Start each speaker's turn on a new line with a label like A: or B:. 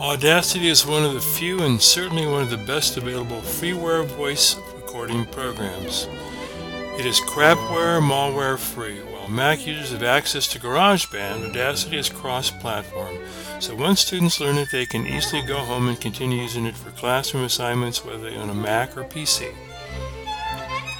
A: Audacity is one of the few and certainly one of the best available freeware voice recording programs. It is crapware, malware free. While Mac users have access to GarageBand, Audacity is cross-platform. So once students learn it, they can easily go home and continue using it for classroom assignments, whether on a Mac or PC.